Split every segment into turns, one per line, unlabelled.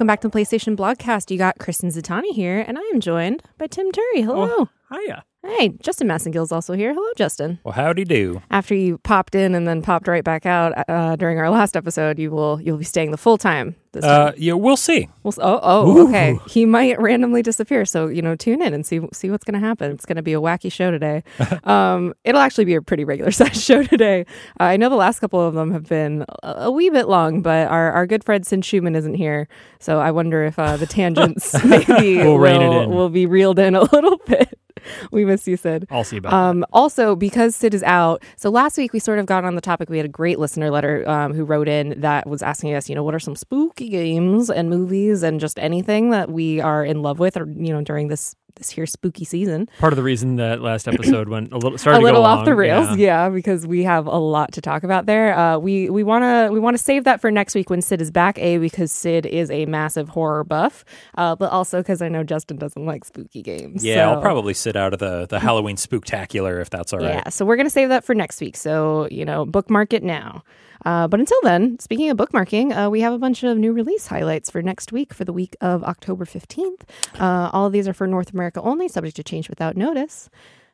welcome back to the PlayStation Blogcast. You got Kristen Zitani here, and I am joined by Tim Turi. Hello.
Oh, hiya.
Hey, Justin Massongill is also here. Hello, Justin.
Well, howdy do.
After you popped in and then popped right back out uh, during our last episode, you will you'll be staying the full time this time.
Uh, yeah, we'll see.
We'll, oh, oh, okay. He might randomly disappear, so you know, tune in and see see what's going to happen. It's going to be a wacky show today. um, it'll actually be a pretty regular sized show today. Uh, I know the last couple of them have been a, a wee bit long, but our, our good friend Sid Shuman isn't here, so I wonder if uh, the tangents maybe
We'll
will, will be reeled in a little bit. We miss you, Sid.
I'll see about
Um, also, because Sid is out, so last week we sort of got on the topic. We had a great listener letter um, who wrote in that was asking us, you know, what are some spooky games and movies and just anything that we are in love with, or you know, during this this here spooky season.
Part of the reason that last episode went a little started
a
to go
little off
long,
the rails,
yeah.
yeah. because we have a lot to talk about there. Uh, we we want to we want to save that for next week when Sid is back. A because Sid is a massive horror buff, uh, but also because I know Justin doesn't like spooky games.
Yeah, I'll probably sit out of the, the Halloween spooktacular if that's all right.
Yeah, so we're going to save that for next week. So, you know, bookmark it now. Uh, but until then, speaking of bookmarking, uh, we have a bunch of new release highlights for next week for the week of October 15th. Uh, all of these are for North America only, subject to change without notice.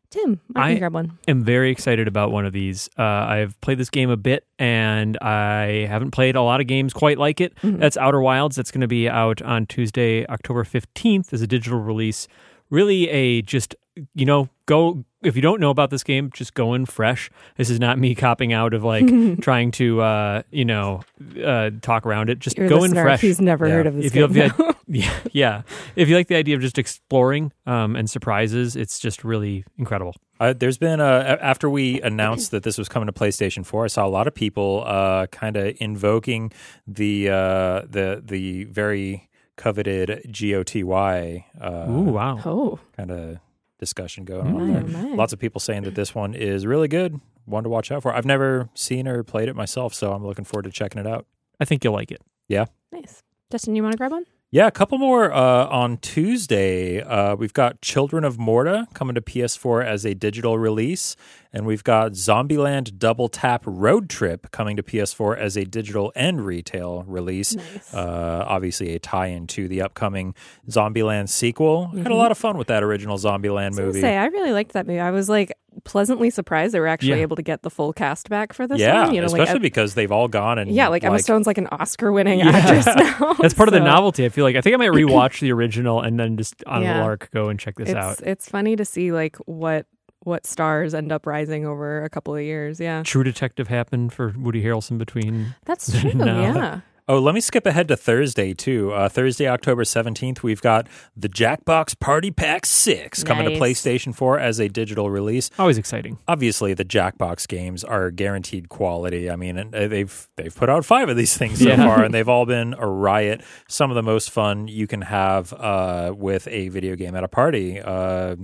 Tim, why don't you
I-
grab one?
I am very excited about one of these. Uh, I've played this game a bit, and I haven't played a lot of games quite like it.
Mm-hmm.
That's Outer Wilds. That's going to be out on Tuesday, October fifteenth, as a digital release. Really, a just you know go if you don't know about this game, just go in fresh. This is not me copping out of like trying to uh, you know uh, talk around it. Just
Your
go in fresh.
He's never
Yeah.
heard of this
if you
game.
have the yeah, yeah, if you like the idea of just exploring um, and surprises, it's just really incredible.
Uh, there's been a, after we announced that this was coming to PlayStation 4, I saw a lot of people uh, kind of invoking the uh, the the very coveted GOTY uh,
Ooh, wow.
oh,
kind of discussion going on there.
my, my.
Lots of people saying that this one is really good, one to watch out for. I've never seen or played it myself, so I'm looking forward to checking it out.
I think you'll like it. Yeah.
Nice. Justin, you want to grab one?
Yeah, a couple more uh, on Tuesday. Uh, we've got Children of Morta coming to PS4 as a digital release, and we've got Zombieland Double Tap Road Trip coming to PS4 as a digital and retail release.
Nice.
Uh, obviously, a tie-in to the upcoming Zombieland sequel. Had a
Mhm.
lot of fun with that original Zombieland
I was
movie.
say, I really liked that movie. I was like pleasantly surprised they were actually
Yeah.
able to get the full cast back for this
yeah,
one. You know,
especially
like,
because they've all gone and
yeah, like Emma Stone's like an Oscar-winning
Yeah.
actress now.
That's part of the novelty. I feel like I think I might rewatch the original and then just on
Yeah.
a lark go and check this
it's
out.
it's funny to see like what what stars end up rising over a couple of years. Yeah,
True Detective happened for Woody Harrelson between.
that's true. Yeah,
Oh, let me skip ahead to Thursday too. Uh, Thursday, October seventeenth, we've got the Jackbox Party Pack Six coming to PlayStation Four as a digital release.
Always exciting.
Obviously, the Jackbox games are guaranteed quality. I mean, uh, they've they've put out five of these things so
Yeah.
far, and they've all been a riot. Some of the most fun you can have uh, with a video game at a party, uh,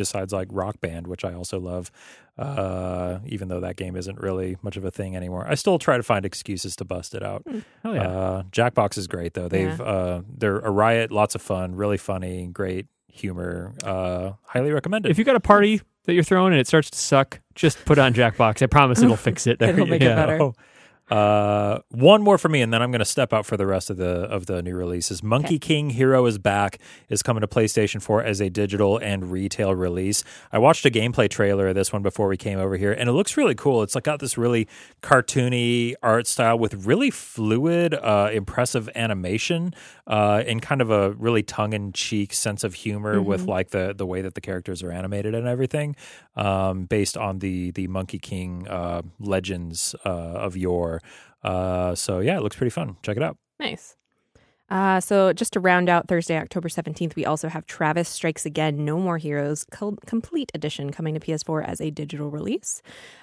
besides like Rock Band, which I also love. Uh, even though that game isn't really much of a thing anymore, I still try to find excuses to bust it out.
Hell yeah.
Uh, Jackbox is great though. They've uh, they're a riot, lots of fun, really funny, great humor. Uh, highly recommended.
if you got a party that you're throwing and it starts to suck, just put on Jackbox. I promise it'll fix it.
It'll make it better.
Oh. Uh, one more for me, and then I'm going to step out for the rest of the of the new releases. Monkey
Okay.
King Hero is back. is coming to PlayStation 4 as a digital and retail release. I watched a gameplay trailer of this one before we came over here, and it looks really cool. It's like got this really cartoony art style with really fluid, uh, impressive animation, uh, and kind of a really tongue in cheek sense of humor with like the the way that the characters are animated and everything, um, based on the the Monkey King uh, legends uh, of yore. Uh, so yeah, it looks pretty fun. Check it out.
nice. Uh, so just to round out Thursday, October 17th, we also have Travis Strikes Again, No More Heroes, co- Complete Edition coming to PS4 as a digital release.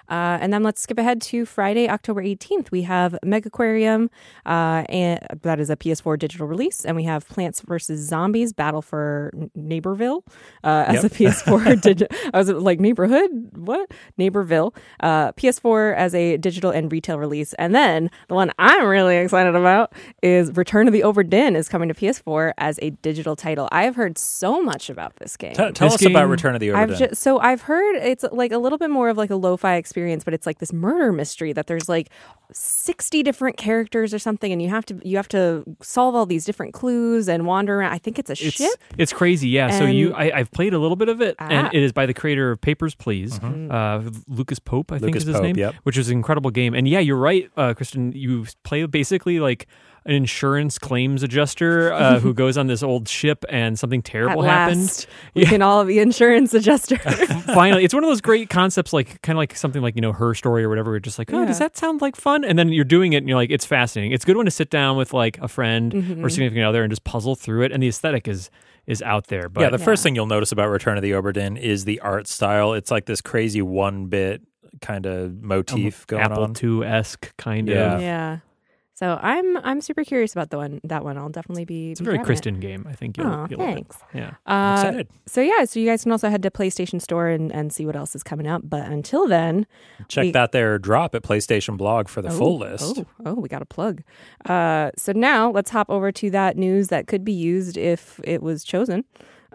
Uh, and then let's skip ahead to Friday, October 18th. We have Megaquarium, uh, and that is a PS4 digital release. And we have Plants vs. Zombies, Battle for Neighborville, uh, as
Yep.
a PS4 digital. I was like, neighborhood? What? Neighborville. Uh, PS4 as a digital and retail release. And then the one I'm really excited about is Return of the Obra Dinn Obra Dinn is coming to PS4 as a digital title. I have heard so much about this game.
T- tell
This
us about Return of the
I've
Obra Dinn.
just, so I've heard it's like a little bit more of like a lo-fi experience, but it's like this murder mystery that there's like sixty different characters or something, and you have to you have to solve all these different clues and wander around. I think it's a
It's
ship.
it's crazy, yeah. so you, I, I've played a little bit of it,
Ah.
and it is by the creator of Papers, Please, uh, Lucas Pope, I think is his
Pope,
name,
yep.
which is an incredible game. And yeah, you're right, uh, Kristen. You play basically like an insurance claims adjuster uh, who goes on this old ship, and something
At
terrible happened.
last, we can all be insurance adjuster.
Finally, it's one of those great concepts, like kind of like something like you know her story or whatever. Where you're just like, oh, does that sound like fun? And then you're doing it, and you're like, it's fascinating. It's a good one to sit down with like a friend
Mm-hmm.
or significant other and just puzzle through it. And the aesthetic is is out there. But
yeah, the first
Yeah.
thing you'll notice about Return of the Obra Dinn is the art style. It's like this crazy one bit kind of motif going
Apple
on.
II esque kind
Yeah.
of.
yeah. So I'm I'm super curious about the one that one. I'll definitely be.
It's a
be
very
grabbing it.
Game. I think you'll,
Oh,
you'll
thanks.
Yeah.
I'm
Uh,
excited.
so yeah, so you guys can also head to PlayStation Store and, and see what else is coming out. But until then,
Check
we-
that there drop at PlayStation Blog for the
Oh,
full list.
Oh, oh, we got a plug. Uh, so now let's hop over to that news that could be used if it was chosen.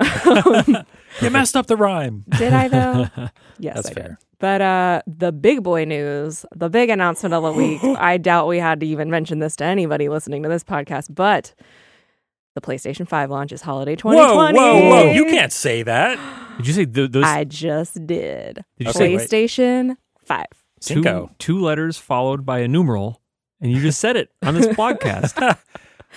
You messed up the rhyme.
Did I though? yes,
That's
I
fair.
did. But uh, the big boy news, the big announcement of the week. I doubt we had to even mention this to anybody listening to this podcast, but the PlayStation 5 launches holiday
Whoa,
2020.
whoa, whoa! whoa. You can't say that.
Did you say th- those
I just did.
Did you
Okay,
say
wait.
PlayStation 5.
two,
Cinco.
two letters followed by a numeral? And you just said it on this podcast.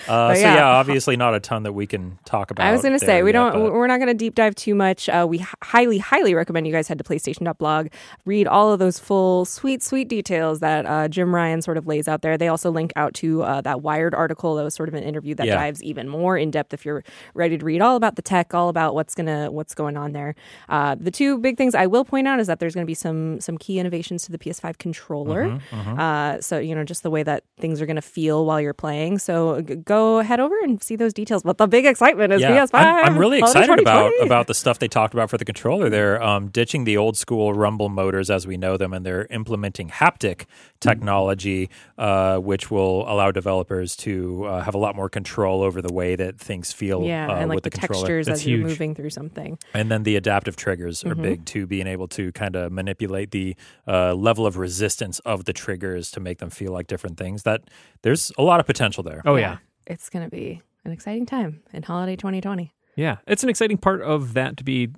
Uh, so
yeah.
yeah, obviously not a ton that we can talk about.
I was going to say we
yet,
don't.
but-
We're not going to deep dive too much. Uh, we highly, highly recommend you guys head to PlayStation.blog, read all of those full, sweet, sweet details that uh, Jim Ryan sort of lays out there. They also link out to uh, that Wired article that was sort of an interview that
Yeah.
dives even more in depth if you're ready to read all about the tech, all about what's gonna what's going on there. Uh, the two big things I will point out is that there's going to be some some key innovations to the PS5 controller.
Mm-hmm,
Uh, so you know just the way that things are going to feel while you're playing. So g- go head over and see those details. But the big excitement is
yeah,
PS5.
I'm, I'm really excited about about the stuff they talked about for the controller. They're um, ditching the old school rumble motors as we know them, and they're implementing haptic technology, uh, which will allow developers to uh, have a lot more control over the way that things feel.
Yeah,
uh,
and like
with
the,
the, controller.
textures
That's
as you're moving through something.
And then the adaptive triggers
Mm-hmm.
are big too, being able to kind of manipulate the uh, level of resistance of the triggers to make them feel like different things. That there's a lot of potential there.
Oh yeah.
It's going to be an exciting time in holiday 2020.
Yeah. It's an exciting part of that to be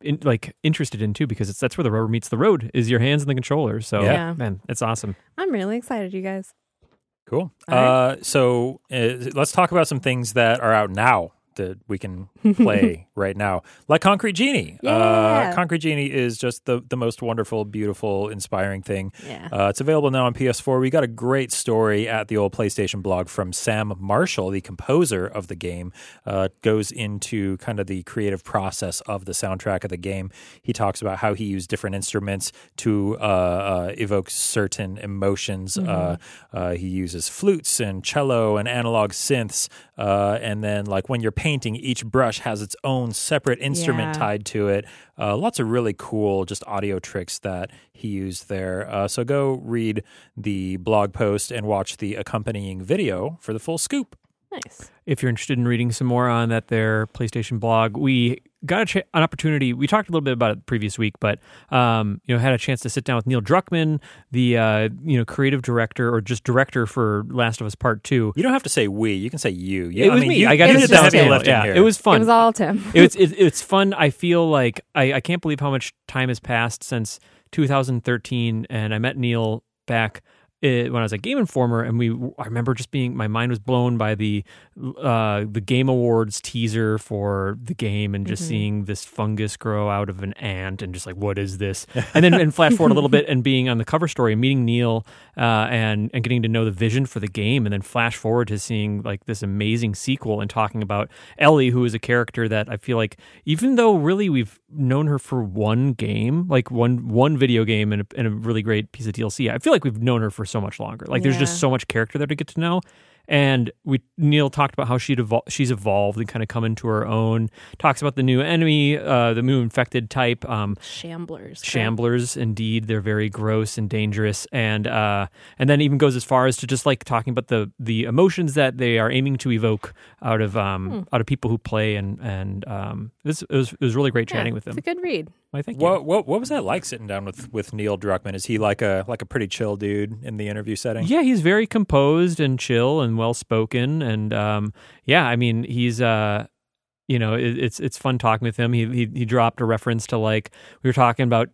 in, like interested in too because it's that's where the rubber meets the road is your hands and the controller. So
Yeah.
man, it's awesome.
I'm really excited, you guys.
Cool.
All right.
Uh, so uh, let's talk about some things that are out now that we can play right now, like Concrete Genie.
Yeah.
Uh, Concrete Genie is just the, the most wonderful, beautiful, inspiring thing.
Yeah.
Uh, it's available now on PS4. We got a great story at the old PlayStation blog from Sam Marshall, the composer of the game. Uh, goes into kind of the creative process of the soundtrack of the game. He talks about how he used different instruments to uh, uh, evoke certain emotions. Uh, uh, he uses flutes and cello and analog synths. Uh, and then, like when you're painting, each brush has its own separate instrument
Yeah.
tied to it. Uh, lots of really cool, just audio tricks that he used there. Uh, so go read the blog post and watch the accompanying video for the full scoop.
Nice.
if you're interested in reading some more on that their PlayStation blog, we got a ch- an opportunity. We talked a little bit about it the previous week, but um, you know, had a chance to sit down with Neil Druckmann, the uh, you know creative director or just director for Last of Us Part Two.
You don't have to say we. You can say you. you
it
I
was
mean,
me.
You,
I got
you
to
It
sit
was
down.
just
heavy
him.
lifting
Yeah,
here.
it was fun.
It was all Tim.
it's it, it's fun. I feel like I, I can't believe how much time has passed since 2013, and I met Neil back uh, when I was at Game Informer, and we I remember just being my mind was blown by the uh, the Game Awards teaser for the game, and just seeing this fungus grow out of an ant, and just like what is this? And then and flash forward a little bit, and being on the cover story, and meeting Neil, uh, and and getting to know the vision for the game, and then flash forward to seeing like this amazing sequel, and talking about Ellie, who is a character that I feel like even though really we've known her for one game, like one one video game and a, and a really great piece of DLC, I feel like we've known her for so much longer. Like there's just so much character there to get to know. And we Neil talked about how she'd evol- she's evolved and kind of come into her own. Talks about the new enemy, uh, the new infected type, um,
Shamblers. correct?
shamblers. Indeed, they're very gross and dangerous, and uh, and then even goes as far as to just like talking about the the emotions that they are aiming to evoke out of um out of people who play, and and um, this it was it was really great
Yeah,
chatting with them.
It's a good read.
I thank you.
What what what was that like sitting down with with Neil Druckmann? Is he like a like a pretty chill dude in the interview setting?
Yeah, he's very composed and chill and well spoken, and um, yeah, I mean, he's uh, you know, it, it's it's fun talking with him. He, he he dropped a reference to like we were talking about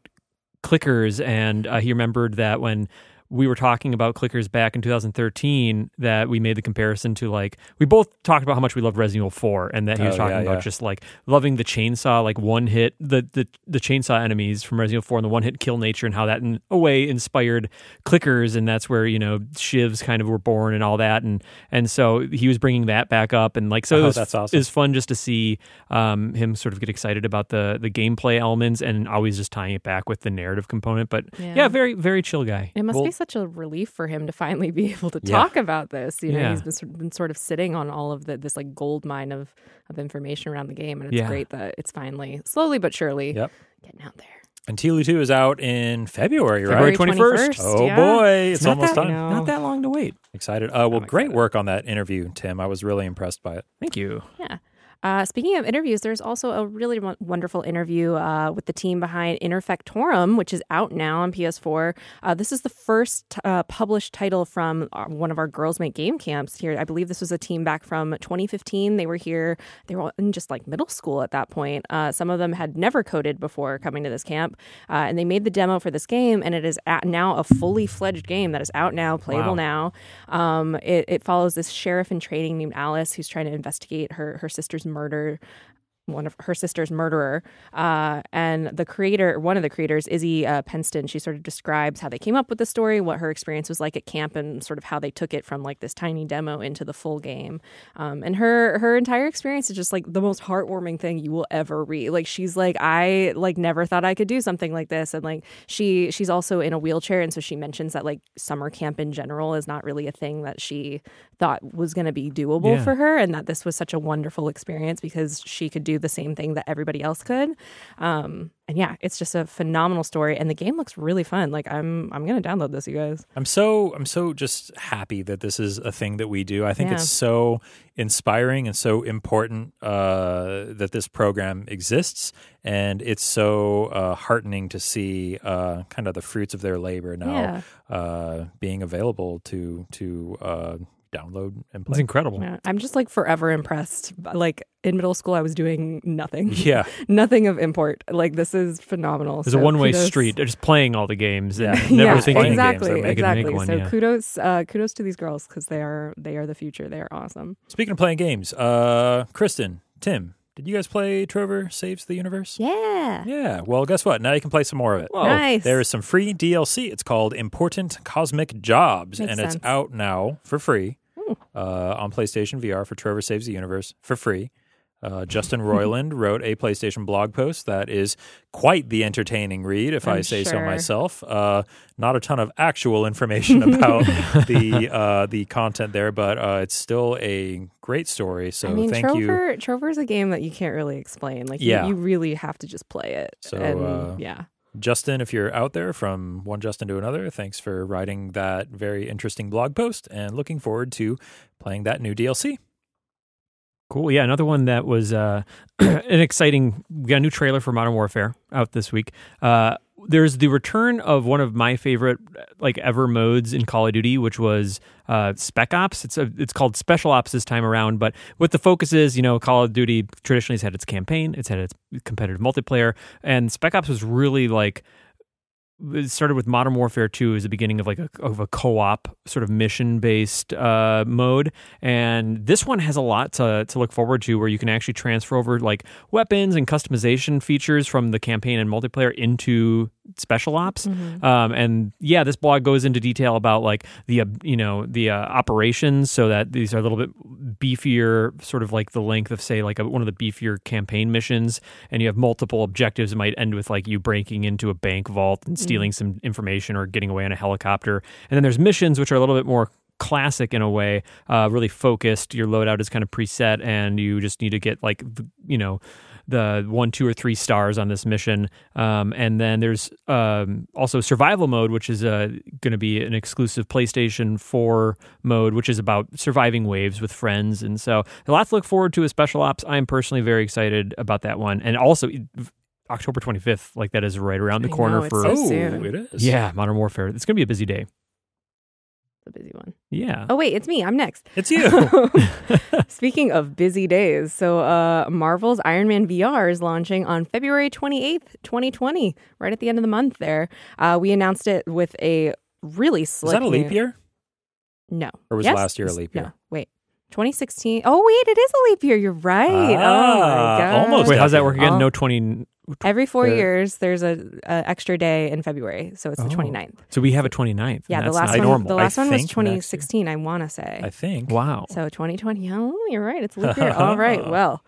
clickers, and uh, he remembered that when we were talking about clickers back in 2013 that we made the comparison to like we both talked about how much we loved Resident Evil 4 and that he was
Oh,
talking
yeah,
about
yeah.
just like loving the chainsaw like one hit the the the chainsaw enemies from Resident Evil 4 and the one hit kill nature and how that in a way inspired clickers and that's where you know shivs kind of were born and all that and and so he was bringing that back up and like so it
Oh,
was,
that's awesome.
it was fun just to see um, him sort of get excited about the the gameplay elements and always just tying it back with the narrative component but
Yeah.
yeah, very very chill guy
It must
Well-
be such a relief for him to finally be able to
Yeah.
talk about this. You know,
Yeah.
he's been, sort- been sort of sitting on all of the, this like gold mine of, of information around the game, and it's
Yeah.
great that it's finally, slowly but surely,
Yep.
getting out there.
And TLU two is out in February,
February
right?
21st.
Oh
yeah.
boy, it's
Not
almost
that-
time.
know.
not that long to wait
Excited. Uh, well,
I'm
great
excited.
work on that interview, Tim. I was really impressed by it.
thank you
Yeah. Uh, speaking of interviews, there's also a really won- wonderful interview uh, with the team behind Interfectorum, which is out now on PS4. Uh, this is the first uh, published title from uh, one of our Girls Make Game camps here. I believe this was a team back from 2015. They were here, they were in just like middle school at that point. Uh, some of them had never coded before coming to this camp, uh, and they made the demo for this game, and it is at now a fully fledged game that is out now, playable
Wow.
now. Um, it, it follows this sheriff in training named Alice who's trying to investigate her her sister's murder. One of her sister's murderer, uh, and the creator, one of the creators, Izzy uh, Penston, she sort of describes how they came up with the story, what her experience was like at camp, and sort of how they took it from like this tiny demo into the full game. Um, and her her entire experience is just like the most heartwarming thing you will ever read. Like she's like, I like never thought I could do something like this, and like she she's also in a wheelchair, and so she mentions that like summer camp in general is not really a thing that she thought was going to be doable
Yeah.
for her, and that this was such a wonderful experience because she could do the same thing that everybody else could. Um, and yeah, it's just a phenomenal story, and the game looks really fun. Like I'm I'm gonna download this, you guys.
I'm so I'm so just happy that this is a thing that we do. I think
Yeah.
it's so inspiring and so important uh, that this program exists, and it's so uh, heartening to see uh, kind of the fruits of their labor now uh, being available to to uh, download and
it's incredible
Yeah, I'm just like forever impressed. Like in middle school, I was doing nothing,
Yeah,
nothing of import. Like this is phenomenal.
There's
So
a one way street. They're just playing all the games
Yeah.
never
yeah,
thinking
games,
exactly,
they're making-
make
exactly.
one,
so
yeah.
kudos, uh, kudos to these girls because they are they are the future. They are awesome.
Speaking of playing games, uh, Kristen, Tim, did you guys play Trover Saves the Universe?
Yeah,
Yeah. Well, guess what? Now you can play some more of it.
Whoa.
nice.
There is some free DLC. It's called Important Cosmic Jobs,
Makes
and it's out now for free uh, on PlayStation VR for Trover Saves the Universe for free. Uh, Justin Roiland wrote a PlayStation blog post that is quite the entertaining read, if i
I'm
say so myself. Uh, not a ton of actual information about the uh, the content there, but uh, it's still a great story. So
I mean,
thank you.
Trover Trover's a game that you can't really explain. Like,
Yeah.
you, you really have to just play it.
So,
and
uh,
yeah,
Justin, if you're out there from one Justin to another, thanks for writing that very interesting blog post and looking forward to playing that new DLC.
Cool. Yeah, another one that was uh, an exciting. We got a new trailer for Modern Warfare out this week. Uh, there's the return of one of my favorite like ever modes in Call of Duty, which was uh, Spec Ops. It's a, it's called Special Ops this time around, but what the focus is, you know, Call of Duty traditionally has had its campaign, it's had its competitive multiplayer, and Spec Ops was really like it started with Modern Warfare 2 as the beginning of like a, of a co-op sort of mission-based uh, mode, and this one has a lot to to look forward to, where you can actually transfer over like weapons and customization features from the campaign and multiplayer into special ops. Um, and yeah, this blog goes into detail about like the uh, you know the uh, operations, so that these are a little bit beefier, sort of like the length of say like a, one of the beefier campaign missions, and you have multiple objectives. It might end with like you breaking into a bank vault and stealing some information or getting away on a helicopter. And then there's missions which are a little bit more classic in a way, uh, really focused. Your loadout is kind of preset, and you just need to get like the, you know the one, two, or three stars on this mission. Um, and then there's um, also survival mode, which is uh, going to be an exclusive PlayStation 4 mode, which is about surviving waves with friends. And so a lot to look forward to with Special Ops. I am personally very excited about that one. And also, October 25th, like that is right around the
I
corner
know, it's
for.
so
oh,
soon.
it is.
yeah, Modern Warfare. It's going to be a busy day.
It's a busy one.
Yeah.
Oh wait, it's me. I'm next.
It's you.
Speaking of busy days, so uh, Marvel's Iron Man VR is launching on February 28th, 2020, right at the end of the month there. Uh, we announced it with a really slick.
Is that a leap year?
No.
Or was
Yes?
last year a leap year?
No, wait. 2016. Oh, wait, it is a leap year. You're right. oh,
Ah,
my God.
almost
Wait, how's that work again?
Oh.
No 20.
Every four
Uh,
years, there's a, a extra day in February. So it's the
Oh.
29th.
So we have a 29th.
Yeah, the last one,
normal.
the last
I
one was
think next year.
2016, I want to say.
I think.
wow.
So 2020. Oh, you're right. It's leap year. All right. Well,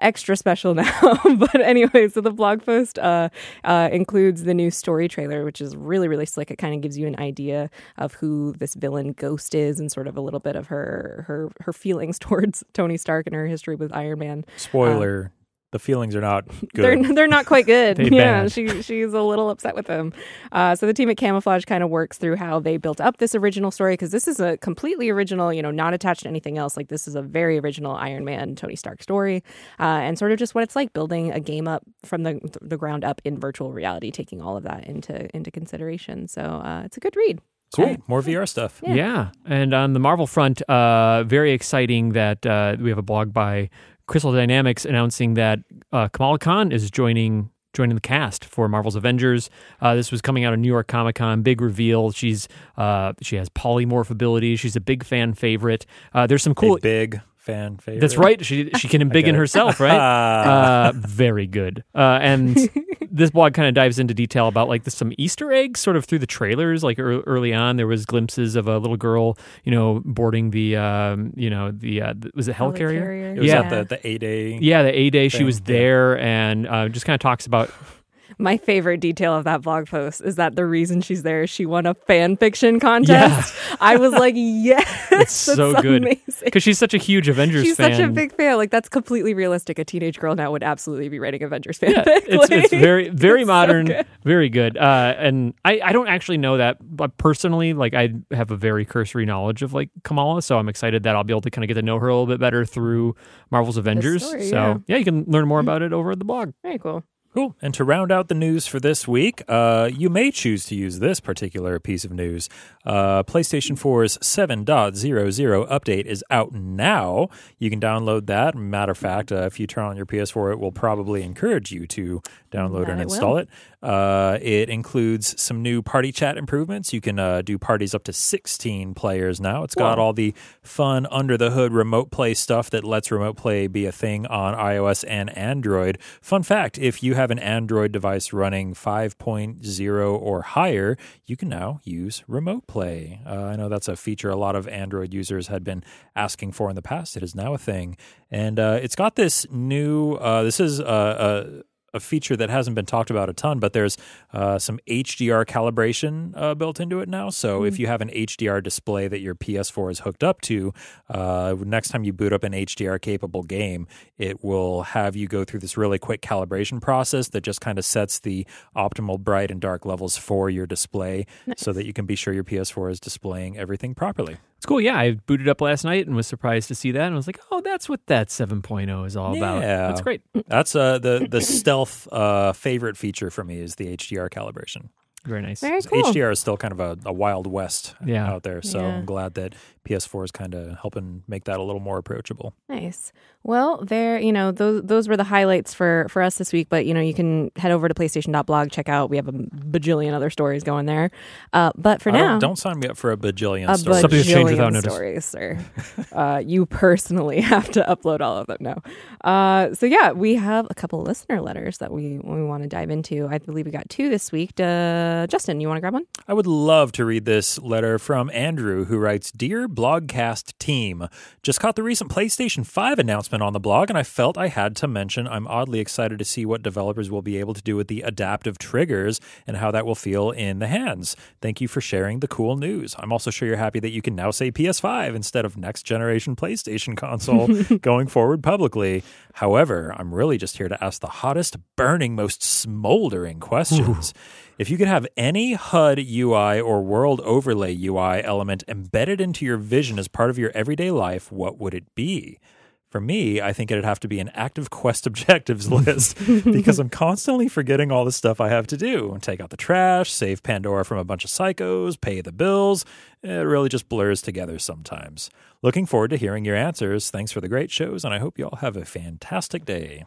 extra special now. but anyway, so the blog post uh, uh, includes the new story trailer, which is really, really slick. It kind of gives you an idea of who this villain Ghost is and sort of a little bit of her her her feelings towards Tony Stark and her history with Iron Man.
Spoiler: the feelings are not good.
They're they're not quite good. Yeah,
bad.
she she's a little upset with them. Uh, so the team at Camouflaj kind of works through how they built up this original story because this is a completely original, you know, not attached to anything else. Like this is a very original Iron Man Tony Stark story, uh, and sort of just what it's like building a game up from the the ground up in virtual reality, taking all of that into into consideration. So uh, it's a good read.
cool. More VR stuff.
Yeah.
Yeah. And on the Marvel front, uh, very exciting that uh, we have a blog by Crystal Dynamics announcing that uh, Kamala Khan is joining joining the cast for Marvel's Avengers. Uh, this was coming out of New York Comic Con. Big reveal. She's uh, she has polymorph abilities. She's a big fan favorite. Uh, there's some cool.
A big fan favorite.
That's right. She she can embiggen
it.
herself, right? uh, very good. Uh, and this blog kind of dives into detail about like the, some Easter eggs, sort of through the trailers. Like ear early on, there was glimpses of a little girl, you know, boarding the, um, you know, the uh, th- was it helicarrier?
It was
Yeah.
at the the A day.
Yeah, the A day. She
Thing,
was
yeah.
there and uh, just kind of talks about.
My favorite detail of that blog post is that the reason she's there is she won a fan fiction contest. I was like, yes,
It's
that's
so good. Because she's such a huge Avengers fan.
She's
fan.
such a big fan. Like that's completely realistic. A teenage girl now would absolutely be writing Avengers fanfic.
Yeah, it's, it's very very
it's so
modern,
good.
very good. Uh, and I, I don't actually know that, but personally, like I have a very cursory knowledge of like Kamala, so I'm excited that I'll be able to kind of get to know her a little bit better through Marvel's Avengers.
story,
so
yeah.
yeah, you can learn more about it over at the blog.
Very cool.
Cool. And to round out the news for this week, uh, you may choose to use this particular piece of news. Uh, PlayStation 4's 7.00 update is out now. You can download that. Matter of fact, uh, if you turn on your PS4, it will probably encourage you to download and install it. Uh, it includes some new party chat improvements. You can uh, do parties up to 16 players now. It's got
Whoa.
all the fun under the hood remote play stuff that lets remote play be a thing on iOS and Android. Fun fact if you have an Android device running 5.0 or higher, you can now use remote play. Uh, I know that's a feature a lot of Android users had been asking for in the past. It is now a thing. And uh, it's got this new, uh, this is a, a feature that hasn't been talked about a ton, but there's uh, some HDR calibration uh, built into it now. So if you have an HDR display that your PS4 is hooked up to, uh, next time you boot up an HDR capable game, it will have you go through this really quick calibration process that just kind of sets the optimal bright and dark levels for your display so that you can be sure your PS4 is displaying everything properly.
It's cool. Yeah, I booted up last night and was surprised to see that, and I was like, oh, that's what that 7.0 is all about.
Yeah.
That's great.
That's uh, the, the stealth uh, favorite feature for me is the HDR calibration.
Very nice.
Very cool.
HDR is still kind of a, a wild west
Yeah.
out there. So
Yeah.
I'm glad that PS4 is kind of helping make that a little more approachable.
Nice. Well, there, you know, those those were the highlights for for us this week. But you know, you can head over to PlayStation.blog, check out. We have a bajillion other stories going there. Uh, but for
I don't-
now,
don't, sign me up for a bajillion
a
stories.
Something that's changed without notice.
stories, sir. uh, you personally have to upload all of them now. Uh, so yeah, we have a couple listener letters that we we want to dive into. I believe we got two this week. Uh, Uh, Justin, you want to grab one?
I would love to read this letter from Andrew, who writes Dear Blogcast team, just caught the recent PlayStation 5 announcement on the blog, and I felt I had to mention I'm oddly excited to see what developers will be able to do with the adaptive triggers and how that will feel in the hands. Thank you for sharing the cool news. I'm also sure you're happy that you can now say PS5 instead of next generation PlayStation console going forward publicly. However, I'm really just here to ask the hottest, burning, most smoldering questions. If you could have any HUD UI or world overlay UI element embedded into your vision as part of your everyday life, what would it be? For me, I think it'd have to be an active quest objectives list because I'm constantly forgetting all the stuff I have to do. Take out the trash, save Pandora from a bunch of psychos, pay the bills. It really just blurs together sometimes. Looking forward to hearing your answers. Thanks for the great shows, and I hope you all have a fantastic day.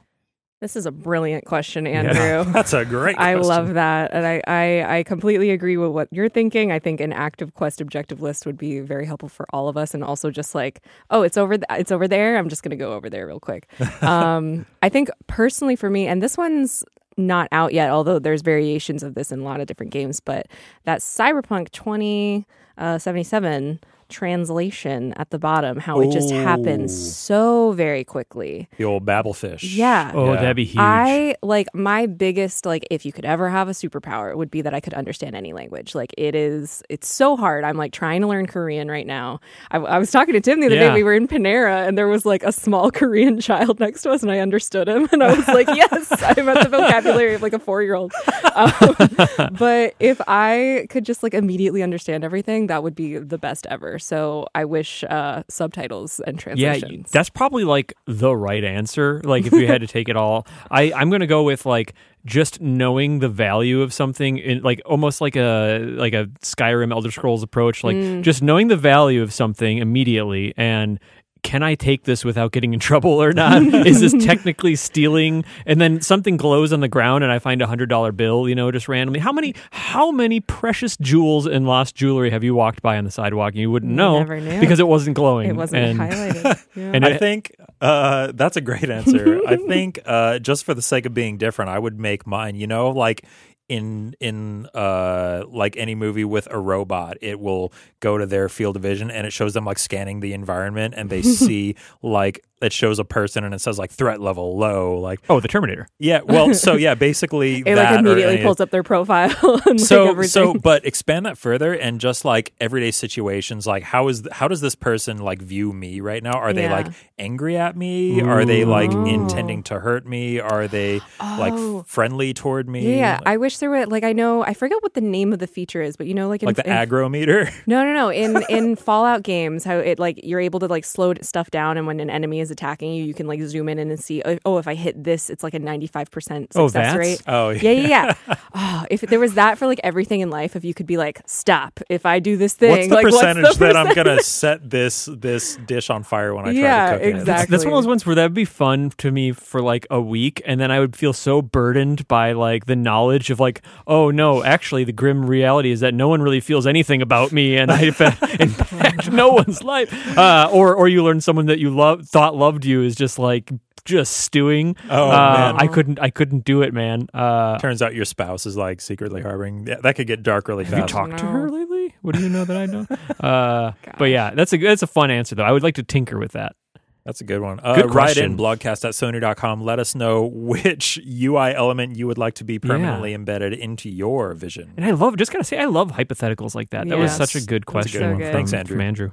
This is a brilliant question, Andrew.
That's a great
I
question.
love that. And I, I, I completely agree with what you're thinking. I think an active quest objective list would be very helpful for all of us. And also just like, oh, it's over, th- it's over there. I'm just going to go over there real quick. um, I think personally for me, and this one's not out yet, although there's variations of this in a lot of different games, but that Cyberpunk 2077 translation at the bottom, how it just
Ooh.
happens so very quickly.
The old Babelfish.
Yeah.
Oh,
Yeah.
that'd be huge.
I like my biggest like if you could ever have a superpower, it would be that I could understand any language. Like it is, it's so hard. I'm like trying to learn Korean right now. I, I was talking to Tim the other
Yeah.
day. We were in Panera and there was like a small Korean child next to us, and I understood him. And I was like, yes, I'm at the vocabulary of like a four year old. Um, but if I could just like immediately understand everything, that would be the best ever. So I wish uh, subtitles and translations.
Yeah, that's probably like the right answer. Like if you had to take it all, I I'm gonna go with like just knowing the value of something, in like almost like a like a Skyrim Elder Scrolls approach. Like
Mm.
just knowing the value of something immediately and. Can I take this without getting in trouble or not? Is this technically stealing? And then something glows on the ground, and I find a hundred dollar bill, you know, just randomly. How many, how many precious jewels and lost jewelry have you walked by on the sidewalk and you wouldn't know
Never knew.
because it wasn't glowing?
it wasn't
and,
highlighted. Yeah.
and
I
it-
think uh, that's a great answer. I think uh, just for the sake of being different, I would make mine. You know, like in in uh, like any movie with a robot, it will go to their field of vision and it shows them like scanning the environment, and they see like it shows a person and it says like threat level low. Like
Oh, the Terminator.
yeah, well, so yeah, basically
it
that
like immediately
any-
pulls up their profile and
so
everything.
so but expand that further and just like everyday situations like how is how does this person like view me right now are they
Yeah.
like angry at me are they like
Ooh.
intending to hurt me are they like
Oh.
f- friendly toward me
yeah,
like,
I wish there were like I know I forget what the name of the feature is, but you know like in,
like the
in-
aggro meter
No, no, no. In in Fallout games, how it like you're able to like slow stuff down, and when an enemy is attacking you, you can like zoom in and see. Oh, oh, if I hit this, it's like a ninety five percent
Oh,
success
that's-
rate.
oh
Yeah, yeah, yeah. oh, if there was that for like everything in life, if you could be like, stop. If I do this thing,
what's the
like
percentage
what's the
that i'm gonna set this this dish on fire when i try
Yeah,
to cook it
exactly.
That's one of those ones where that'd be fun to me for like a week, and then I would feel so burdened by like the knowledge of like, oh no, actually, the grim reality is that no one really feels anything about me, and I impact no one's life. Uh, or or you learn someone that you love thought loved you is just like just stewing.
Oh,
uh,
man.
I couldn't I couldn't do it, man. Uh,
turns out your spouse is like secretly harboring yeah, that could get dark really fast.
have you
fast
talked to her lately? What do you know that I don't? Uh, but yeah, that's a that's a fun answer though. I would like to tinker with that.
That's a good one. Uh,
Good
write in
question.
blogcast at sony.com. Let us know which UI element you would like to be permanently embedded into your vision.
And I love just gotta say I love hypotheticals like that. That was such a good
That's a
question.
good one.
from-
Thanks,
from
Andrew.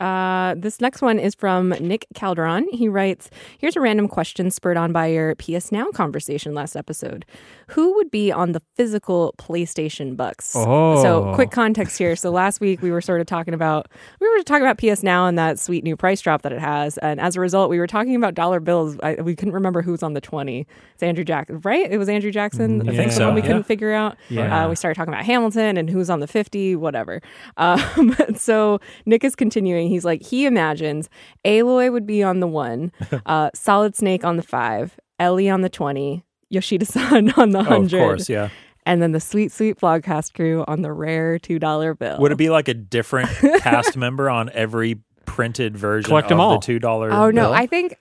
Uh, this next one is from Nick Calderon. He writes Here's a random question spurred on by your PS Now conversation last episode. Who would be on the physical PlayStation bucks?
Oh.
So, quick context here. So, last week we were sort of talking about, we were talking about PS Now and that sweet new price drop that it has. And as a result, we were talking about dollar bills. I, we couldn't remember who's on the 20. It's Andrew Jackson, right? It was Andrew Jackson.
I think so,
one we couldn't figure out.
Yeah.
Uh, we started talking about Hamilton and who's on the 50, whatever. Um, so Nick is continuing. He's like, he imagines Aloy would be on the one, uh, Solid Snake on the five, Ellie on the 20, Yoshida san on the
Oh, of
100,
course, yeah.
and then the sweet, sweet Blogcast crew on the rare $2 bill.
Would it be like a different cast member on every printed version
Collect
of
'em all.
the two dollar? Bill.
Oh, no. I think.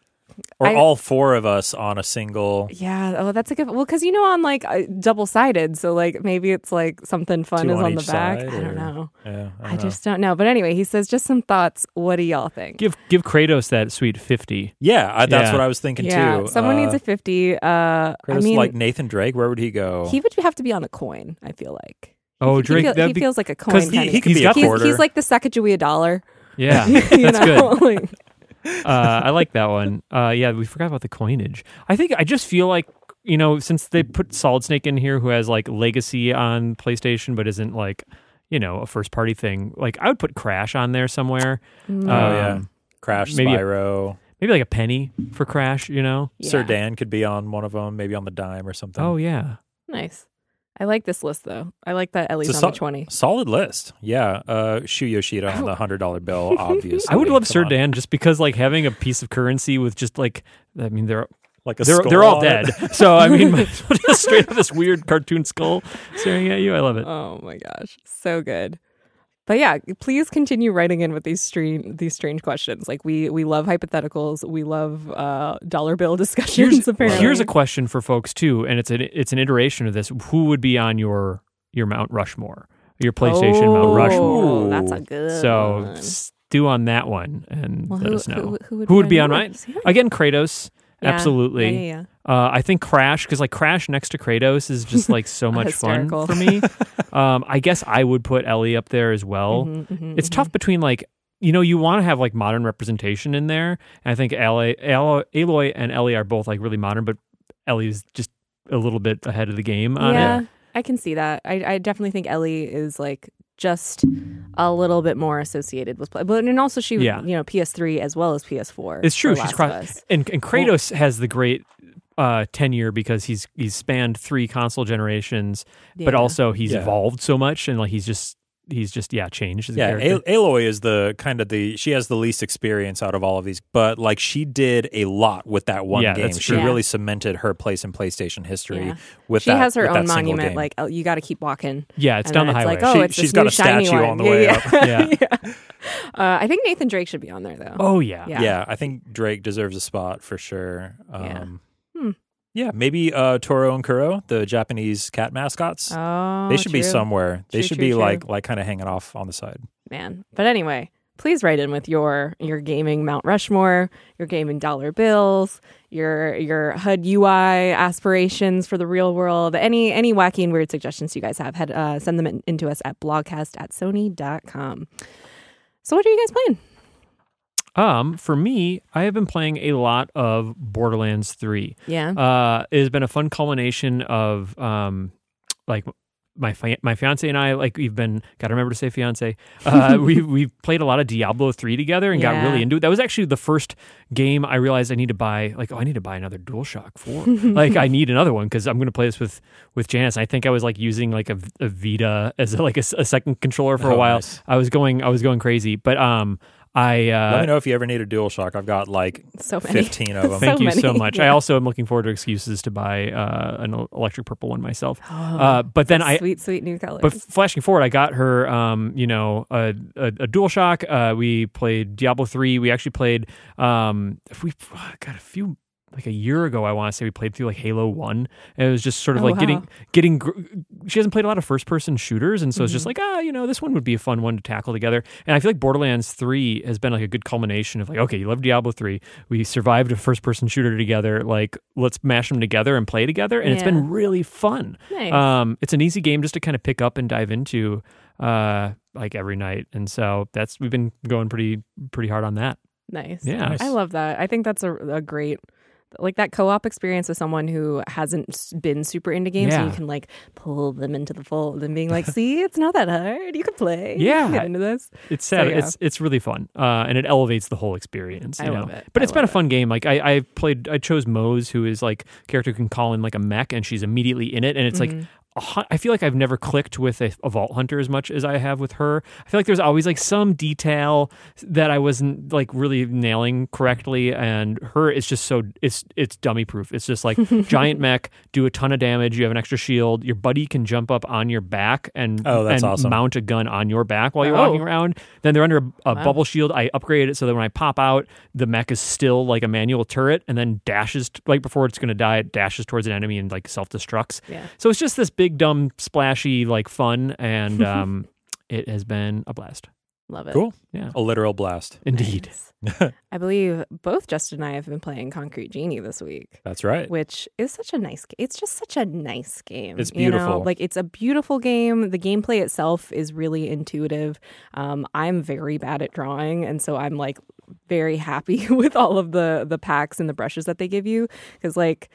Or
I-
all four of us on a single.
Yeah. Oh, that's a good. Well, because you know, on like uh, double sided, so like maybe it's like something fun
Two
is
on
on the back.
side,
I don't know.
Yeah,
I,
don't know.
just don't know. But anyway, he says just some thoughts. What do y'all think?
Give give Kratos that sweet fifty.
yeah, I, that's
Yeah.
what I was thinking
yeah,
too.
someone
Uh,
needs a fifty. Uh, I
Kratos
mean,
like Nathan Drake. Where would he go?
he would have to be on a coin. I feel like.
Oh,
he,
Drake,
He, feel- he
be-
feels like a coin.
he-
kinda.
he could
He's
be
got
a
the-
he's,
quarter.
he's like the Sacagawea dollar.
Yeah,
you
that's
know?
good.
Like,
uh, I like that one. Uh, yeah, we forgot about the coinage. I think I just feel like you know since they put Solid Snake in here, who has like legacy on PlayStation, but isn't like you know a first party thing. Like I would put Crash on there somewhere.
mm,
oh yeah,
Um,
Crash,
maybe a-
Spyro.
Maybe like a penny for Crash. You know?
Sir. Dan could be on one of them, maybe on the dime or something.
Oh yeah.
Nice. I like this list though. I like that Ellie's
It's
on
a
the twenty.
Solid list. Yeah. Uh Shu Yoshida on the hundred dollar bill, obviously.
I would love
Come
Sir
on.
Dan just because like having a piece of currency with just like I mean they're
Like a
they're
skull
they're all dead. So I mean just straight up this weird cartoon skull staring at you. I love it.
Oh my gosh, so good. But yeah, please continue writing in with these strange these strange questions. Like we we love hypotheticals. We love uh, dollar bill discussions.
Here's,
apparently,
here's a question for folks too, and it's an it's an iteration of this. Who would be on your your Mount Rushmore, your PlayStation Mount Rushmore.
Oh, That's a good.
So
one.
stew on that one and
Well,
let
who,
us know.
Who, who would
Who
be
would
on
be on mine? Again, Kratos,
Yeah.
absolutely.
Yeah, yeah.
Uh, I think Crash because like Crash next to Kratos is just like so much fun for me. um, I guess I would put Ellie up there as well.
Mhm, mhm,
It's
mhm.
tough between like you know you want to have like modern representation in there. And I think Aloy, Aloy, Aloy and Ellie are both like really modern, but Ellie's just a little bit ahead of the game on
yeah,
it.
I can see that. I, I definitely think Ellie is like just a little bit more associated with play, but and also she,
Yeah.
you know, PS3 as well as PS4.
It's true. She's
Last
cross- And and Kratos has the great uh, tenure because he's he's spanned three console generations, but also he's
Yeah.
evolved so much and like he's just he's just yeah changed. As
Yeah,
character.
A- Aloy is the kind of the she has the least experience out of all of these, but like she did a lot with that one
Yeah,
game.
that's
She
true.
really cemented her place in PlayStation history
Yeah.
with
she
that.
has her own monument.
game.
Like, oh, you got to keep walking.
yeah, it's
And
down
then
the highway.
It's like, oh,
She-
it's this
she's got a statue
one.
on the
Yeah,
way
yeah.
up.
Yeah.
Yeah. Uh, I think Nathan Drake should be on there though.
oh yeah.
Yeah.
yeah. I think Drake deserves a spot for sure.
Yeah.
Um. Yeah, maybe uh, Toro and Kuro, the Japanese cat mascots.
Oh,
they should be somewhere. They
True,
should
true,
be
true.
like like kind of hanging off on the side.
man. But anyway, please write in with your your gaming Mount Rushmore, your gaming dollar bills, your your HUD UI aspirations for the real world. Any any wacky and weird suggestions you guys have, head uh, send them in, into us at blogcast at sony.com. So what are you guys playing?
Um, for me, I have been playing a lot of Borderlands Three.
Yeah.
Uh, it has been a fun culmination of um, like my fi- my fiance and I like we've been got to remember to say fiance. Uh, we we played a lot of Diablo three together and got really into it. That was actually the first game I realized I need to buy. Like, oh, I need to buy another DualShock four. like, I need another one because I'm going to play this with with Janice. I think I was like using like a, a Vita as a, like a, s- a second controller for a
Oh,
while.
nice.
I was going I was going crazy, but um. I uh,
Let me know if you ever need a dual shock. I've got like
so many.
15 of them.
Thank
So
you so
many,
much. I also am looking forward to excuses to buy uh, an electric purple one myself.
Oh,
Uh, but then I,
sweet, sweat new colors.
but flashing forward, I got her, um, you know, a, a, a DualShock. Uh, we played Diablo three. We actually played. Um, we got a few. Like a year ago, I want to say we played through like Halo One, and it was just sort of
Oh,
like
wow.
getting getting. gr- She hasn't played a lot of first person shooters, and so it's just
Mm-hmm.
like ah, you know, this one would be a fun one to tackle together. And I feel like Borderlands Three has been like a good culmination of like, okay, you love Diablo Three, we survived a first person shooter together, like let's mash them together and play together, and it's been really fun.
nice.
Um, it's an easy game just to kind of pick up and dive into, uh, like every night, and so that's we've been going pretty pretty hard on that.
Nice.
Yeah.
Nice.
I love that. I think that's a, a great like that co-op experience with someone who hasn't been super into games and
Yeah.
you can like pull them into the fold and being like see it's not that hard you can play
Yeah.
get into this
It's sad.
yeah.
It's it's really fun, uh, and it elevates the whole experience. You
I
know?
love it.
But
I
it's been a fun game. Like I, I played, I chose Moze, who is like character who can call in like a mech, and she's immediately in it, and it's like
Mhm.
a hu- I feel like I've never clicked with a, a vault hunter as much as I have with her. I feel like there's always like some detail that I wasn't like really nailing correctly, and her is just so it's it's dummy proof. It's just like giant mech, do a ton of damage. You have an extra shield. Your buddy can jump up on your back and
Oh, that's
and
awesome.
mount a gun on your back while you're
Oh.
walking around. Then they're under a, a bubble shield. I upgraded it so that when I pop out, the mech is still like a manual turret, and then dashes t- like before it's going to die. It dashes towards an enemy and like self destructs.
Yeah.
So it's just this big, dumb, splashy, like fun, and um, it has been a blast.
Love it.
Cool.
Yeah,
A literal blast.
indeed.
Nice. I believe both Justin and I have been playing Concrete Genie this week.
That's right.
which is such a nice game. it's just such a nice game
It's
you know?
beautiful.
like it's a beautiful game the gameplay itself is really intuitive um, i'm very bad at drawing and so i'm like very happy with all of the the packs and the brushes that they give you because like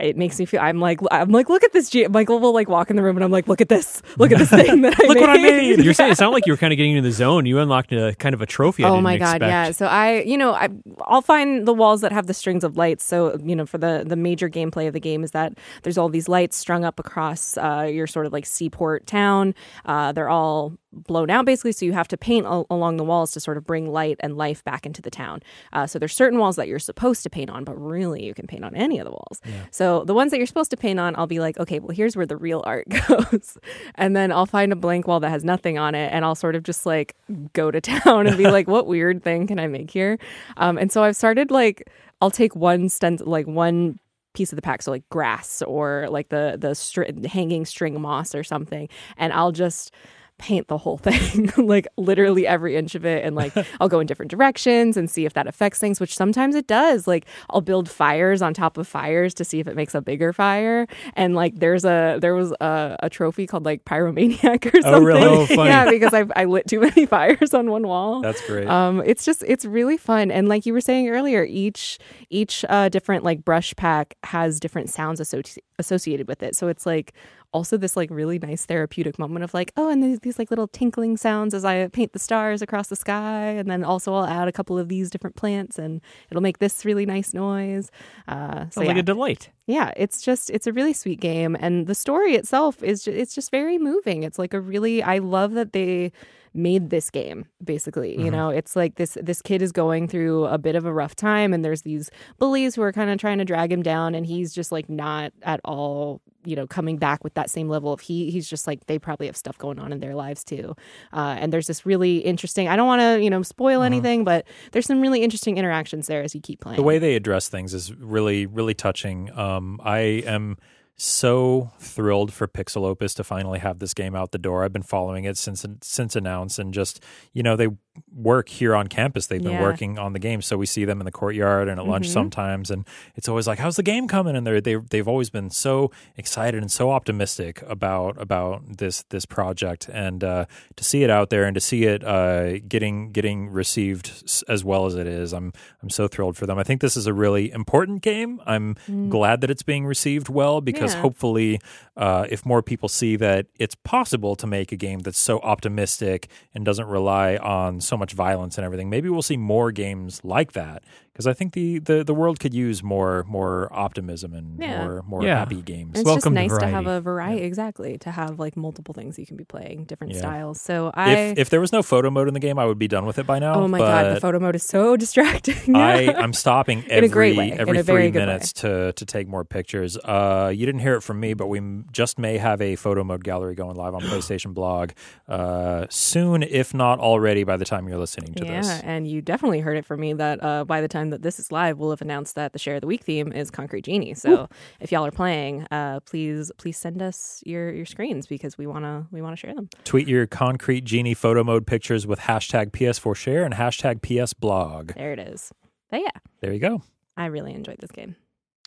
it makes me feel I'm like I'm like look at this G- Michael will like walk in the room and I'm like look at this look at this thing that I
Look
made.
what I made.
You're saying it sounded like you were kind of getting into the zone. You unlocked a kind of a trophy. I
oh
didn't
my god,
expect.
yeah. So I, you know, I I'll find the walls that have the strings of lights. So you know, for the the major gameplay of the game is that there's all these lights strung up across uh, your sort of like seaport town. Uh, they're all blown out basically, so you have to paint al- along the walls to sort of bring light and life back into the town. Uh, so there's certain walls that you're supposed to paint on, but really you can paint on any of the walls. So the ones that you're supposed to paint on, I'll be like, okay, well here's where the real art goes, and then I'll find a blank wall that has nothing on it, and I'll sort of just like go to town and be like, what weird thing can I make here? Um, and so I've started like I'll take one stent like one piece of the pack so like grass or like the the stri- hanging string moss or something and I'll just paint the whole thing like literally every inch of it and like I'll go in different directions and see if that affects things which sometimes it does like I'll build fires on top of fires to see if it makes a bigger fire and like there's a there was a, a trophy called like pyromaniac or something
Oh, really?
Oh, funny.
yeah because I, I lit too many fires on one wall
That's great.
um, it's just it's really fun, and like you were saying earlier, each each uh, different like brush pack has different sounds associ- associated with it. So it's like also this like really nice therapeutic moment of like oh, and these, these like little tinkling sounds as I paint the stars across the sky, and then also I'll add a couple of these different plants, and it'll make this really nice noise. Uh, so
Sounds like a delight.
Yeah, it's just it's a really sweet game, and the story itself is ju- it's just very moving. It's like a really I love that they made this game basically you know it's like this this kid is going through a bit of a rough time and there's these bullies who are kind of trying to drag him down and he's just like not at all you know coming back with that same level of he he's just like they probably have stuff going on in their lives too. Uh, and there's this really interesting i don't want to you know spoil anything but there's some really interesting interactions there as you keep playing.
The way they address things is really really touching. Um, i am so thrilled for Pixelopus to finally have this game out the door. I've been following it since since announced and just you know they work here on campus. They've been
Yeah.
working on the game. So we see them in the courtyard and at lunch
Mhm.
sometimes. And it's always like how's the game coming? And they're they, they've always been so excited and so optimistic about about this this project. And uh, to see it out there and to see it uh, getting getting received as well as it is i'm i'm so thrilled for them. I think this is a really important game. I'm glad that it's being received well because
Yeah.
hopefully uh, if more people see that it's possible to make a game that's so optimistic and doesn't rely on so much violence and everything. Maybe we'll see more games like that because i think the, the the world could use more more optimism and
Yeah.
more more
Yeah.
happy games
It's
Welcome
just nice to, have a variety, exactly, to have like multiple things you can be playing, different
Yeah.
styles. So I,
if if there was no photo mode in the game i would be done with it by now
oh my god, the photo mode is so distracting.
I, I'm stopping
In a great
every
way, in
every
a
three
good way.
minutes to to take more pictures. Uh, you didn't hear it from me, but we just may have a photo mode gallery going live on PlayStation Blog uh, soon, if not already, by the time you're listening to this.
yeah, and you definitely heard it from me that uh, by the time that this is live, we'll have announced that the share of the week theme is Concrete Genie. So if y'all are playing, uh, please please send us your your screens because we wanna we wanna share them.
Tweet your concrete genie photo mode pictures with hashtag PS4 share and hashtag PS blog.
There it is. But yeah,
There you go.
I really enjoyed this game.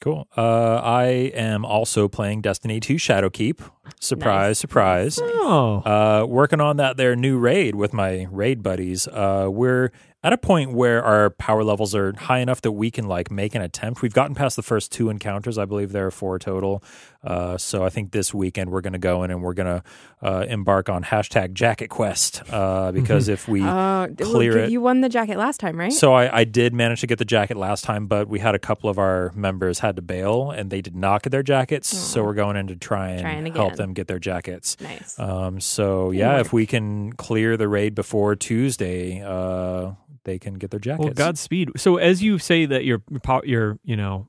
Cool. Uh, I am also playing Destiny 2 Shadowkeep. Surprise,
Nice.
surprise.
Oh,
Uh, working on that their new raid with my raid buddies. Uh, we're at a point where our power levels are high enough that we can like make an attempt. We've gotten past the first two encounters. I believe there are four total. Uh, so I think this weekend we're going to go in and we're going to uh, embark on hashtag Jacket Quest uh, because if we
Uh, well,
clear
you-
it.
You won the jacket last time, right?
so I, I did manage to get the jacket last time, but we had a couple of our members had to bail and they did not get their jackets. So we're going in to try and
Trying to
help them get their jackets.
Nice.
Um, so yeah, if we can clear the raid before Tuesday, uh, they can get their jackets.
Well, Godspeed. So as you say that your your you know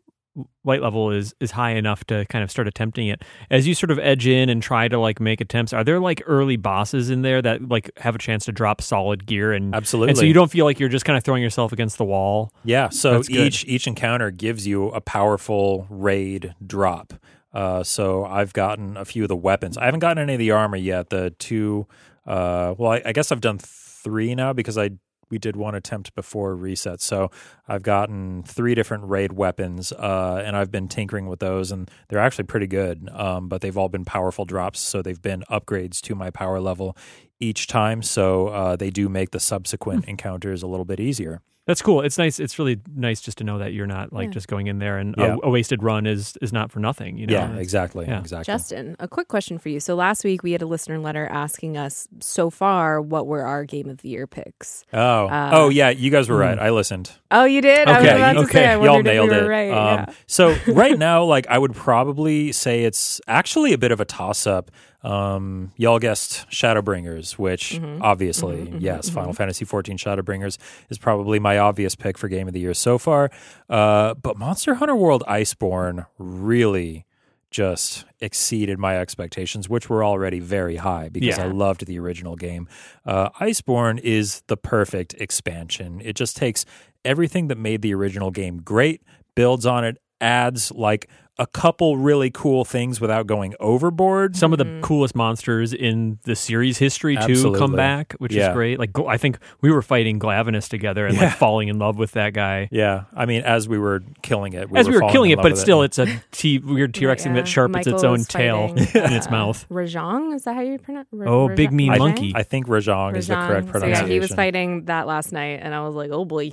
light level is is high enough to kind of start attempting it. As you sort of edge in and try to like make attempts, are there like early bosses in there that like have a chance to drop solid gear and
Absolutely.
and so you don't feel like you're just kind of throwing yourself against the wall?
Yeah, so each each encounter gives you a powerful raid drop. Uh, so I've gotten a few of the weapons. I haven't gotten any of the armor yet. The two, uh, well, I, I guess I've done three now because I we did one attempt before reset. So I've gotten three different raid weapons, uh, and I've been tinkering with those, and they're actually pretty good. Um, but they've all been powerful drops, so they've been upgrades to my power level each time. So uh, they do make the subsequent encounters a little bit easier.
That's cool. It's nice. It's really nice just to know that you're not like
Yeah.
just going in there and
Yeah.
a, a wasted run is is not for nothing. You know.
Yeah, exactly,
yeah.
exactly.
Justin, a quick question for you. So last week we had a listener letter asking us so far what were our game of the year picks.
Oh,
Uh,
oh yeah, you guys were right. I listened.
Oh, you did? I was
Okay,
to
okay.
say I
Y'all nailed
if we
it.
right.
Um,
yeah.
So right now, like I would probably say it's actually a bit of a toss up. Um, y'all guessed Shadowbringers, which
Mm-hmm.
obviously, yes, Final Fantasy XIV Shadowbringers is probably my obvious pick for game of the year so far. Uh, but Monster Hunter World Iceborne really just exceeded my expectations, which were already very high because I loved the original game. Uh, Iceborne is the perfect expansion. It just takes everything that made the original game great, builds on it, adds like a couple really cool things without going overboard.
Some of
Mm-hmm.
the coolest monsters in the series history too
Absolutely.
come back, which
Yeah.
is great. Like I think we were fighting Glavenus together and
Yeah.
like falling in love with that guy.
yeah, I mean, as we were killing it,
As we were killing it, but
with
still, it's a t- weird T Rex thing
Yeah,
that sharpens its own tail
fighting,
in its
uh,
mouth.
Rajang, is that how you pronounce? Ra-
Oh,
Raja-
big mean monkey.
I think Rajang is the correct pronunciation.
So yeah, he was fighting that last night, and I was like, oh boy.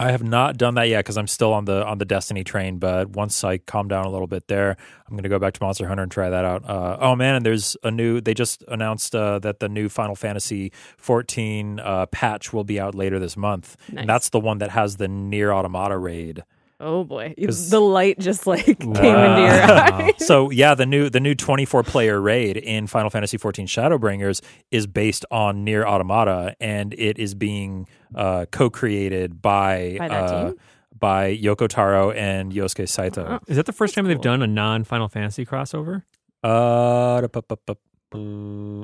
I have not done that yet because I'm still on the on the Destiny train. But once I calm down a little bit there, I'm going to go back to Monster Hunter and try that out. Uh, oh man, and there's a new. They just announced uh, that the new Final Fantasy 14 uh, patch will be out later this month.
Nice.
And that's the one that has the NieR Automata raid.
Oh boy, the light just like came into your
Wow.
eye.
so yeah, the new the new 24 player raid in Final Fantasy 14 Shadowbringers is based on NieR Automata, and it is being uh, co-created by
By that
uh,
team?
by Yoko Taro and Yosuke Saito.
Is that the first time they've done a non Final Fantasy crossover?
Uh,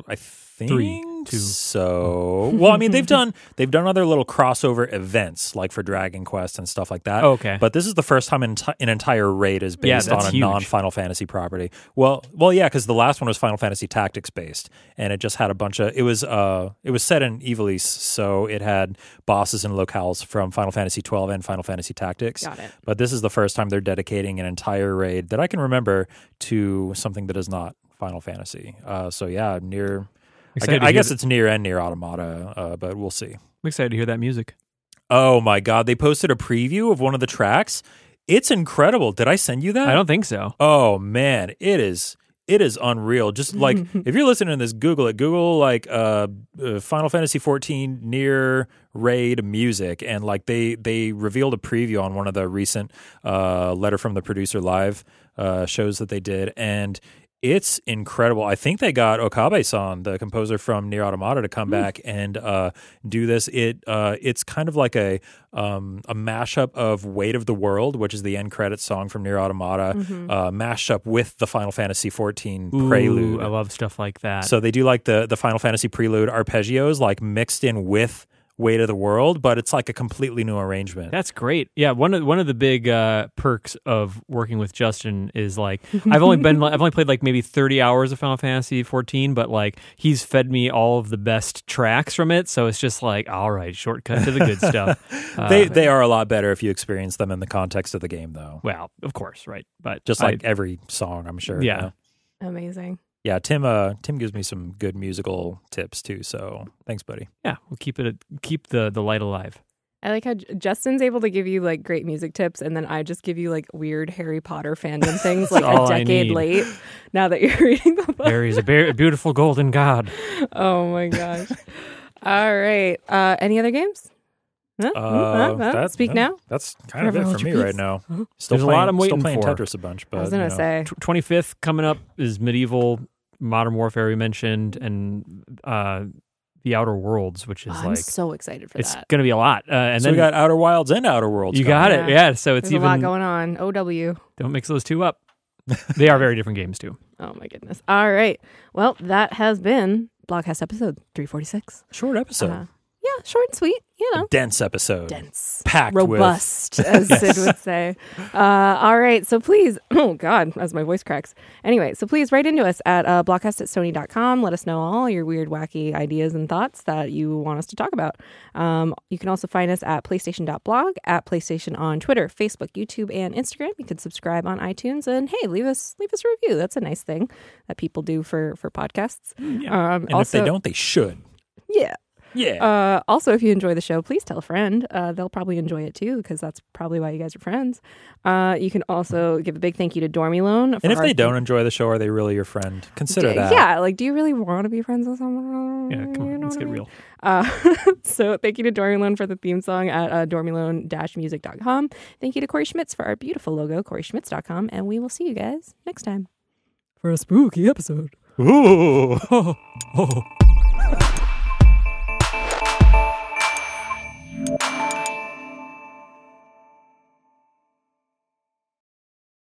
I think
Three, two.
so. Well, I mean, they've done they've done other little crossover events like for Dragon Quest and stuff like that.
Okay.
But this is the first time an, enti- an entire raid is
Yeah,
based on
that's
a
huge.
non Final Fantasy property. Well, well, yeah, because the last one was Final Fantasy Tactics based, and it just had a bunch of. It was uh, it was set in Ivalice, so it had bosses and locales from Final Fantasy 12 and Final Fantasy Tactics.
Got it.
But this is the first time they're dedicating an entire raid that I can remember to something that is not Final Fantasy. Uh, so yeah, NieR. I,
Excited
I guess it's NieR and NieR Automata, uh, but we'll see.
I'm excited to hear that music.
Oh my god, they posted a preview of one of the tracks. It's incredible. Did I send you that?
I don't think so.
Oh man, it is it is unreal. Just like if you're listening to this, Google it. Google like uh, uh, Final Fantasy 14 NieR raid music, and like they they revealed a preview on one of the recent uh, letter from the producer live uh, shows that they did, and. It's incredible. I think they got Okabe-san, the composer from NieR Automata, to come back and uh, do this. It uh, it's kind of like a um, a mashup of "Weight of the World," which is the end credit song from NieR Automata, uh, mashed up with the Final Fantasy XIV
Ooh,
prelude.
I love stuff like that.
So they do like the the Final Fantasy prelude arpeggios, like mixed in with "Weight of the World," but it's like a completely new arrangement.
That's great. Yeah, one of one of the big uh, perks of working with Justin is like I've only been I've only played like maybe 30 hours of Final Fantasy 14, but like he's fed me all of the best tracks from it, so it's just like all right, shortcut to the good stuff. Uh,
they they are a lot better if you experience them in the context of the game, though.
well, of course, right, but
Just
I-
like every song, I'm sure.
Yeah.
Amazing.
Yeah. Tim uh Tim gives me some good musical tips too. So thanks, buddy.
yeah, we'll keep it keep the the light alive.
I like how Justin's able to give you like great music tips, and then I just give you like weird Harry Potter fandom things like a decade late. Now that you're reading the book.
Harry's a be- beautiful golden god.
Oh my gosh. All right. Uh, any other games? Huh?
Uh,
Huh? Huh?
that-
Speak
that-
now.
That's kind of it for me
your
right
peace.
now. Still
There's a lot I'm
still
waiting
playing
for.
Tetris a bunch, but
I was gonna
you know.
say.
25th coming up is MediEvil Modern Warfare we mentioned, and uh, the Outer Worlds, which is
Oh, I'm
like
so excited for
it's
that.
It's going to be a lot. Uh, and
so
then
we got Outer Wilds and Outer Worlds.
you got it, yeah. So it's
There's a lot going on. OW.
don't mix those two up. they are very different games too.
Oh my goodness. All right. Well, that has been Blogcast episode 346.
Short episode.
Uh, yeah, short and sweet. You know,
Dense episode.
dense,
Packed with-
robust, as Sid would say. Uh, all right. So please, oh God, as my voice cracks. Anyway, so please write into us at uh, blogcast at sony.com. Let us know all your weird, wacky ideas and thoughts that you want us to talk about. Um, you can also find us at playstation.blog, at PlayStation on Twitter, Facebook, YouTube, and Instagram. You can subscribe on iTunes and hey, leave us leave us a review. That's a nice thing that people do for for podcasts. Um,
And
also,
if they don't, they should.
yeah.
Yeah.
Uh, also, if you enjoy the show, please tell a friend. Uh, they'll probably enjoy it too, because that's probably why you guys are friends. Uh, you can also give a big thank you to Dormy Loan.
and if they don't enjoy the show, are they really your friend? Consider that.
yeah, like, do you really want to be friends with someone?
Yeah, come
You
on,
know
let's
what I
get
mean?
real.
Uh, so thank you to Dormy Loan for the theme song at uh, dormylone-music.com. Thank you to Corey Schmitz for our beautiful logo, coreyschmitz.com. And we will see you guys next time for a spooky episode.
Ooh.
Oh, oh.